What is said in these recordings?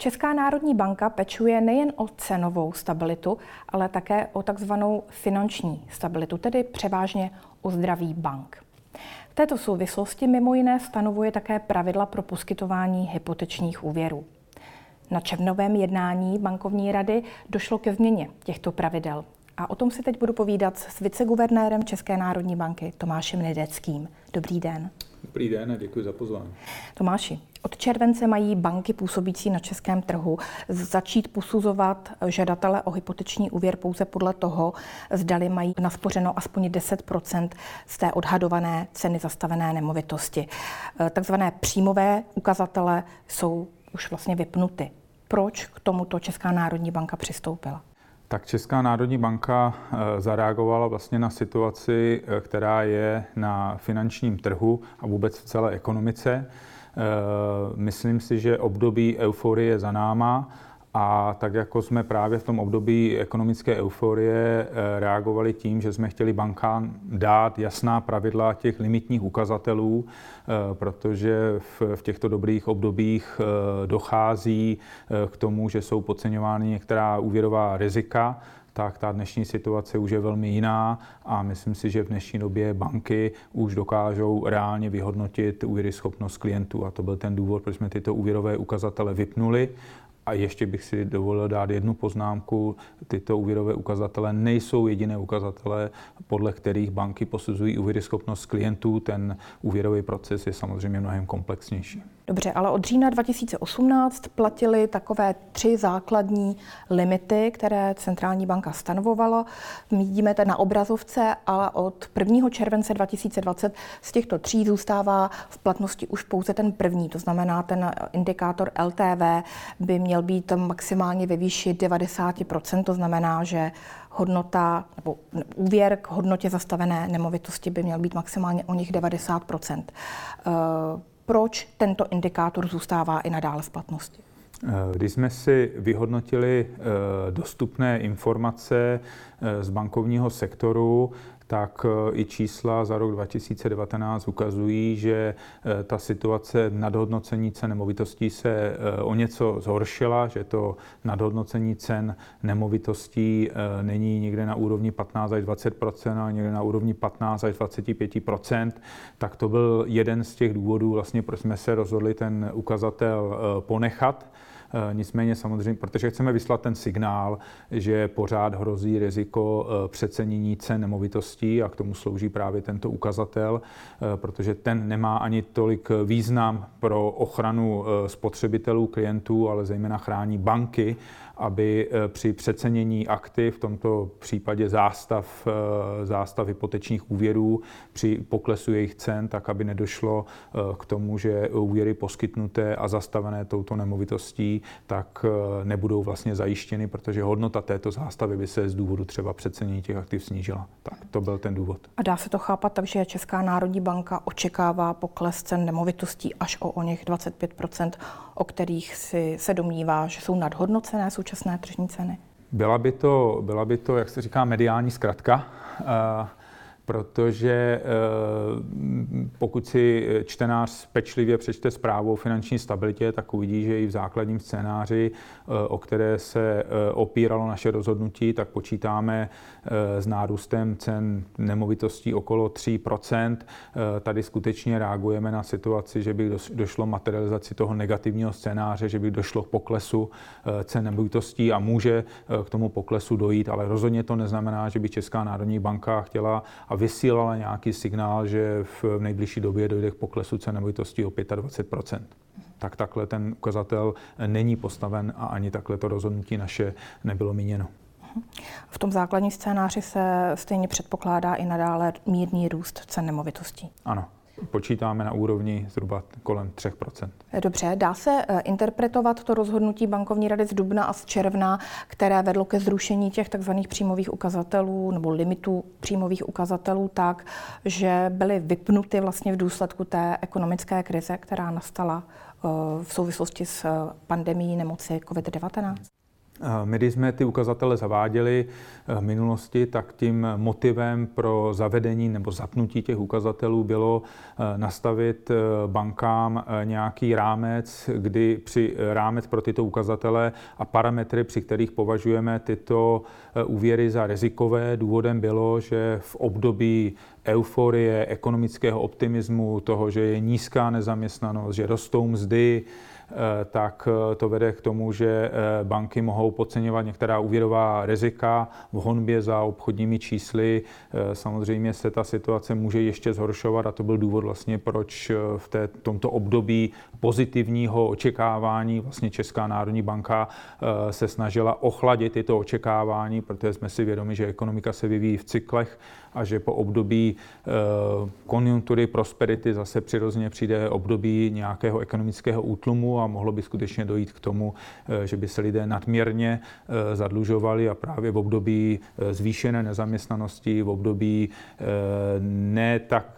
Česká národní banka pečuje nejen o cenovou stabilitu, ale také o takzvanou finanční stabilitu, tedy převážně o zdraví bank. V této souvislosti mimo jiné stanovuje také pravidla pro poskytování hypotečních úvěrů. Na červnovém jednání bankovní rady došlo ke změně těchto pravidel. A o tom si teď budu povídat s viceguvernérem České národní banky Tomášem Nedeckým. Dobrý den. Dobrý den a děkuji za pozvání. Tomáši, od července mají banky působící na českém trhu začít posuzovat žadatele o hypoteční úvěr pouze podle toho, zdali mají naspořeno aspoň 10% z té odhadované ceny zastavené nemovitosti. Takzvané příjmové ukazatele jsou už vlastně vypnuty. Proč k tomuto Česká národní banka přistoupila? Tak Česká národní banka eh, zareagovala vlastně na situaci, eh, která je na finančním trhu a vůbec v celé ekonomice. Eh, myslím si, že období euforie je za náma a tak jako jsme právě v tom období ekonomické euforie eh, reagovali tím, že jsme chtěli bankám dát jasná pravidla těch limitních ukazatelů, eh, protože v těchto dobrých obdobích dochází k tomu, že jsou podceňovány některá úvěrová rizika, tak ta dnešní situace už je velmi jiná a myslím si, že v dnešní době banky už dokážou reálně vyhodnotit úvěry schopnost klientů. A to byl ten důvod, proč jsme tyto úvěrové ukazatele vypnuli a ještě bych si dovolil dát jednu poznámku. Tyto úvěrové ukazatele nejsou jediné ukazatele, podle kterých banky posuzují schopnost klientů. Ten úvěrový proces je samozřejmě mnohem komplexnější. Dobře, ale od října 2018 platily takové tři základní limity, které centrální banka stanovovala. Vidíme to na obrazovce, ale od 1. července 2020 z těchto tří zůstává v platnosti už pouze ten první, to znamená ten indikátor LTV by měl být maximálně ve výši 90%, to znamená, že hodnota nebo úvěr k hodnotě zastavené nemovitosti by měl být maximálně o nich 90% proč tento indikátor zůstává i nadále v platnosti? Eh, když jsme si vyhodnotili eh, dostupné informace eh, z bankovního sektoru, tak e, i čísla za rok 2019 ukazují, že e, ta situace nadhodnocení cen nemovitostí se e, o něco zhoršila, že to nadhodnocení cen nemovitostí není někde na úrovni 15 až 20% ale někde na úrovni 15 až 25% tak to byl jeden z těch důvodů, vlastně, proč jsme se rozhodli ten ukazatel ponechat. Eh, nicméně samozřejmě, protože chceme vyslat ten signál, že pořád hrozí riziko eh, přecenění cen nemovitostí a k tomu slouží právě tento ukazatel, eh, protože ten nemá ani tolik význam pro ochranu spotřebitelů, klientů, ale zejména chrání banky aby při přecenění aktiv, v tomto případě zástav, zástav hypotečních úvěrů, při poklesu jejich cen, tak aby nedošlo k tomu, že úvěry poskytnuté a zastavené touto nemovitostí, tak nebudou vlastně zajištěny, protože hodnota této zástavy by se z důvodu třeba přecenění těch aktiv snížila. Tak to byl ten důvod. A dá se to chápat tak, že Česká národní banka očekává pokles cen nemovitostí až o o něch 25% o kterých si se domnívá, že jsou nadhodnocené současné tržní ceny? Byla by to, byla by to jak se říká, mediální zkratka protože eh, pokud si čtenář pečlivě přečte zprávu o finanční stabilitě, tak uvidí, že i v základním scénáři, eh, o které se eh, opíralo naše rozhodnutí, tak počítáme s nárůstem cen nemovitostí okolo 3% Tady skutečně reagujeme na situaci, že by došlo materializaci toho negativního scénáře, že by došlo k poklesu cen nemovitostí a může k tomu poklesu dojít, ale rozhodně to neznamená, že by Česká národní banka chtěla a vysílala nějaký signál, že v nejbližší době dojde k poklesu cen nemovitostí o 25% tak takhle ten ukazatel není postaven a ani takhle to rozhodnutí naše nebylo míněno. V tom základním scénáři se stejně předpokládá i nadále mírný růst cen nemovitostí. Ano počítáme na úrovni zhruba kolem 3% Dobře, dá se eh, interpretovat to rozhodnutí bankovní rady z dubna a z června, které vedlo ke zrušení těch tzv. příjmových ukazatelů nebo limitů příjmových ukazatelů tak, že byly vypnuty vlastně v důsledku té ekonomické krize, která nastala eh, v souvislosti s pandemí nemoci COVID-19? My, když jsme ty ukazatele zaváděli v minulosti, tak tím motivem pro zavedení nebo zapnutí těch ukazatelů bylo nastavit bankám nějaký rámec, kdy při rámec pro tyto ukazatele a parametry, při kterých považujeme tyto úvěry za rizikové, důvodem bylo, že v období euforie, ekonomického optimismu, toho, že je nízká nezaměstnanost, že rostou mzdy, Eh, tak eh, to vede k tomu, že eh, banky mohou podceňovat některá úvěrová rizika v honbě za obchodními čísly. Samozřejmě se ta situace může ještě zhoršovat a to byl důvod vlastně, proč v té, tomto období pozitivního očekávání vlastně Česká národní banka se snažila ochladit tyto očekávání, protože jsme si vědomi, že ekonomika se vyvíjí v cyklech a že po období konjunktury, prosperity zase přirozeně přijde období nějakého ekonomického útlumu a mohlo by skutečně dojít k tomu, eh, že by se lidé nadměrně eh, zadlužovali a právě v období eh, zvýšené nezaměstnanosti, v období ne tak Eh,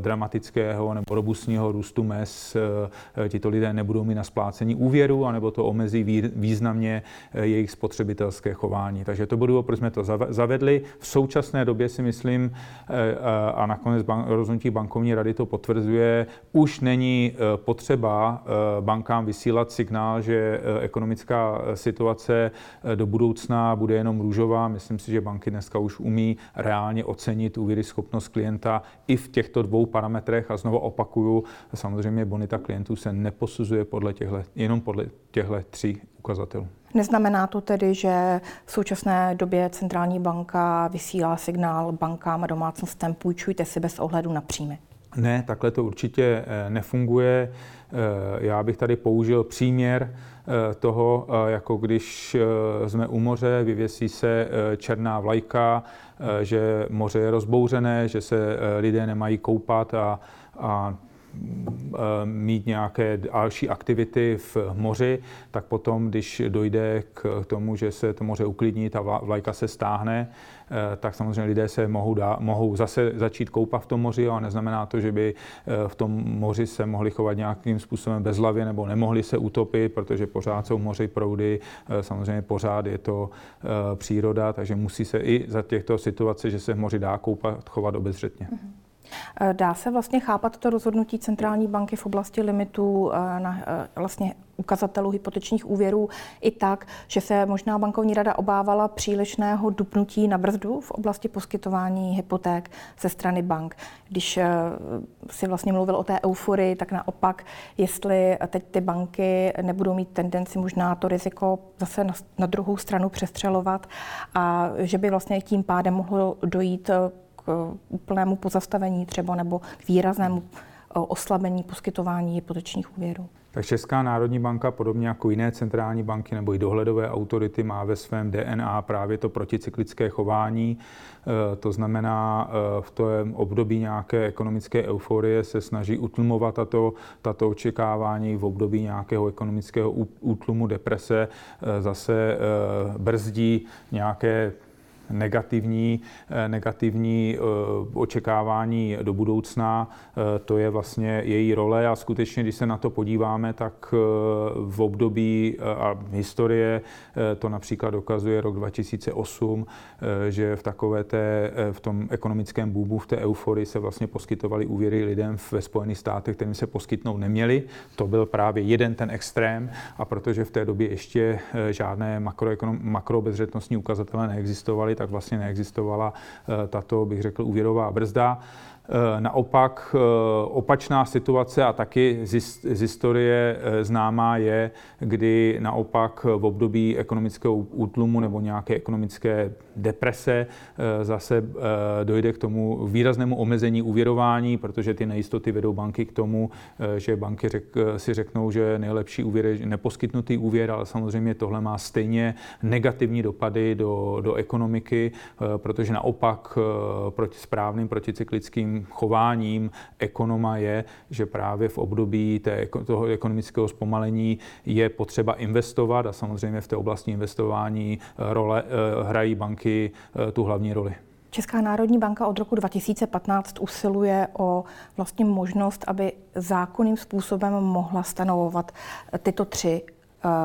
dramatického nebo robustního růstu mez eh, tito lidé nebudou mít na splácení úvěru, anebo to omezí významně eh, jejich spotřebitelské chování. Takže to bylo, proč jsme to zavedli. V současné době si myslím, a nakonec rozhodnutí bankovní rady to potvrzuje, už není potřeba bankám vysílat signál, že ekonomická situace do budoucna bude jenom růžová. Myslím si, že banky dneska už umí reálně ocenit úvěry schopnost klienta i v těch těchto dvou parametrech a znovu opakuju, samozřejmě bonita klientů se neposuzuje podle těchto, jenom podle těchto tří ukazatelů. Neznamená to tedy, že v současné době centrální banka vysílá signál bankám a domácnostem půjčujte si bez ohledu na příjmy? Ne, takhle to určitě eh, nefunguje. Eh, já bych tady použil příměr eh, toho, jako když jsme u moře, vyvěsí se černá vlajka, že moře je rozbouřené, že se lidé nemají koupat a, a mít nějaké další aktivity v moři, tak potom, když dojde k tomu, že se to moře uklidní, ta vlajka se stáhne, Eh, tak samozřejmě lidé se mohou, dá, mohou zase začít koupat v tom moři, ale neznamená to, že by eh, v tom moři se mohli chovat nějakým způsobem bezhlavě nebo nemohli se utopit, protože pořád jsou moři proudy, eh, samozřejmě pořád je to příroda, takže musí se i za těchto situací, že se v moři dá koupat, chovat obezřetně. Mm-hmm. Dá se vlastně chápat to rozhodnutí centrální banky v oblasti limitů na vlastně ukazatelů hypotečních úvěrů i tak, že se možná bankovní rada obávala přílišného dupnutí na brzdu v oblasti poskytování hypoték ze strany bank. Když eh, si vlastně mluvil o té euforii, tak naopak, jestli teď ty banky nebudou mít tendenci možná to riziko zase na, na druhou stranu přestřelovat a že by vlastně tím pádem mohlo dojít eh, k úplnému pozastavení třeba nebo k výraznému eh, oslabení poskytování hypotečních úvěrů. Tak Česká národní banka, podobně jako jiné centrální banky nebo i dohledové autority, má ve svém DNA právě to proticyklické chování. E, to znamená, v tom období nějaké ekonomické euforie se snaží utlumovat tato, tato očekávání, v období nějakého ekonomického útlumu deprese zase brzdí nějaké negativní, eh, negativní eh, očekávání do budoucna. Eh, to je vlastně její role a skutečně, když se na to podíváme, tak v období a historie to například dokazuje rok 2008, že v takové té, v tom ekonomickém bůbu, v té euforii se vlastně poskytovaly úvěry lidem ve Spojených státech, kterým se poskytnout neměli. To byl právě jeden ten extrém a protože v té době ještě žádné makrobezřetnostní ukazatele neexistovaly, tak vlastně neexistovala eh, tato, bych řekl, úvěrová brzda. Eh, naopak eh, opačná situace a taky z historie eh, známá je, kdy naopak v období ekonomického útlumu nebo nějaké ekonomické deprese zase dojde k tomu výraznému omezení úvěrování, protože ty nejistoty vedou banky k tomu, že banky si řeknou, že nejlepší úvěr je neposkytnutý úvěr, ale samozřejmě tohle má stejně negativní dopady do, do ekonomiky, protože naopak proti správným proticyklickým chováním ekonoma je, že právě v období té, toho ekonomického zpomalení je potřeba investovat a samozřejmě v té oblasti investování eh, role, eh, hrají banky eh, tu hlavní roli. Česká národní banka od roku 2015 usiluje o vlastně možnost, aby zákonným způsobem mohla stanovovat tyto tři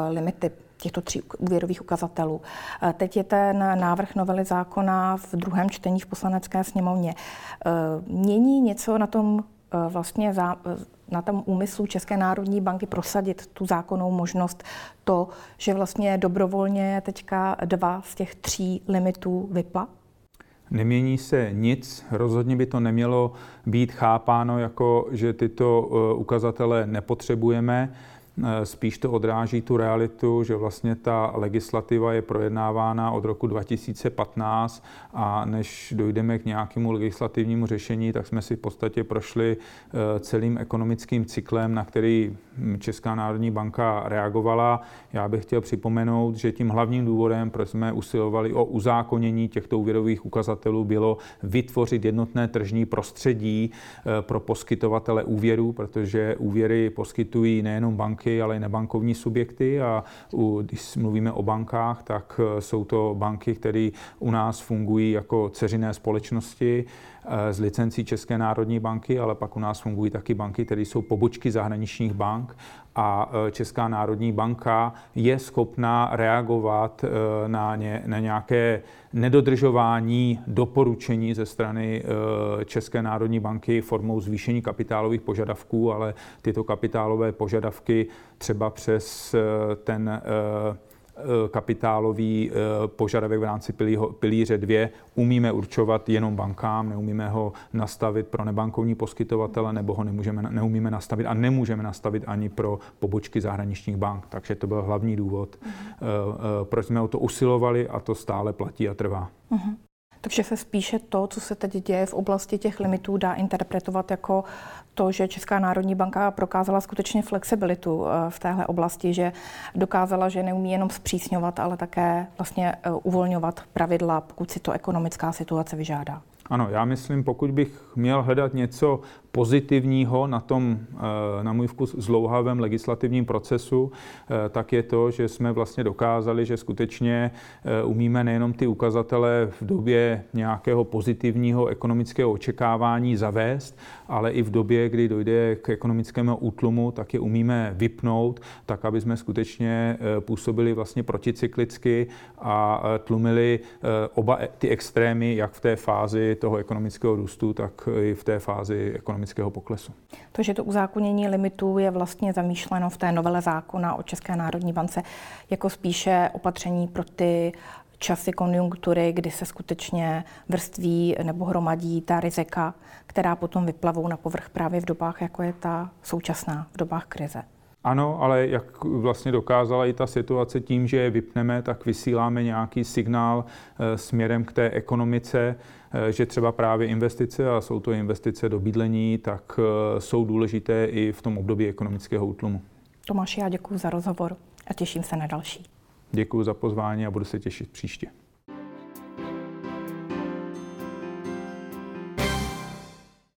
limity těchto tří úvěrových ukazatelů. Teď je ten návrh novely zákona v druhém čtení v poslanecké sněmovně. Mění něco na tom vlastně na tom úmyslu České národní banky prosadit tu zákonnou možnost to, že vlastně dobrovolně teďka dva z těch tří limitů vypla? Nemění se nic, rozhodně by to nemělo být chápáno jako, že tyto eh, ukazatele nepotřebujeme. Eh, spíš to odráží tu realitu, že vlastně ta legislativa je projednávána od roku 2015 a než dojdeme k nějakému legislativnímu řešení, tak jsme si v podstatě prošli eh, celým ekonomickým cyklem, na který Česká národní banka reagovala. Já bych chtěl připomenout, že tím hlavním důvodem, proč jsme usilovali o uzákonění těchto úvěrových ukazatelů, bylo vytvořit jednotné tržní prostředí eh, pro poskytovatele úvěrů, protože úvěry poskytují nejenom banky, banky, ale i nebankovní subjekty. A u, když mluvíme o bankách, tak eh, jsou to banky, které u nás fungují jako ceřiné společnosti eh, z licencí České národní banky, ale pak u nás fungují taky banky, které jsou pobočky zahraničních bank a e, Česká národní banka je schopná reagovat e, na, ně, na nějaké nedodržování doporučení ze strany e, České národní banky formou zvýšení kapitálových požadavků, ale tyto kapitálové požadavky třeba přes ten kapitálový eh, požadavek v rámci pilíře 2 umíme určovat jenom bankám, neumíme ho nastavit pro nebankovní poskytovatele, nebo ho nemůžeme, neumíme nastavit a nemůžeme nastavit ani pro pobočky zahraničních bank. Takže to byl hlavní důvod, uh-huh. proč jsme o to usilovali a to stále platí a trvá. Uh-huh. Takže se spíše to, co se teď děje v oblasti těch limitů, dá interpretovat jako to, že Česká národní banka prokázala skutečně flexibilitu eh, v téhle oblasti, že dokázala, že neumí jenom zpřísňovat, ale také vlastně eh, uvolňovat pravidla, pokud si to ekonomická situace vyžádá. Ano, já myslím, pokud bych měl hledat něco pozitivního na tom, eh, na můj vkus, zlouhavém legislativním procesu, eh, tak je to, že jsme vlastně dokázali, že skutečně eh, umíme nejenom ty ukazatele v době nějakého pozitivního ekonomického očekávání zavést, ale i v době, kdy dojde k ekonomickému útlumu, tak je umíme vypnout, tak aby jsme skutečně působili vlastně proticyklicky a tlumili oba e, ty extrémy, jak v té fázi toho ekonomického růstu, tak i v té fázi ekonomického poklesu. To, že to uzákonění limitů je vlastně zamýšleno v té novele zákona o České národní bance jako spíše opatření pro ty časy konjunktury, kdy se skutečně vrství nebo hromadí ta rizika, která potom vyplavou na povrch právě v dobách, jako je ta současná, v dobách krize. Ano, ale jak vlastně dokázala i ta situace tím, že je vypneme, tak vysíláme nějaký signál eh, směrem k té ekonomice, eh, že třeba právě investice, a jsou to investice do bydlení, tak eh, jsou důležité i v tom období ekonomického útlumu. Tomáši, já děkuji za rozhovor a těším se na další. Děkuji za pozvání a budu se těšit příště.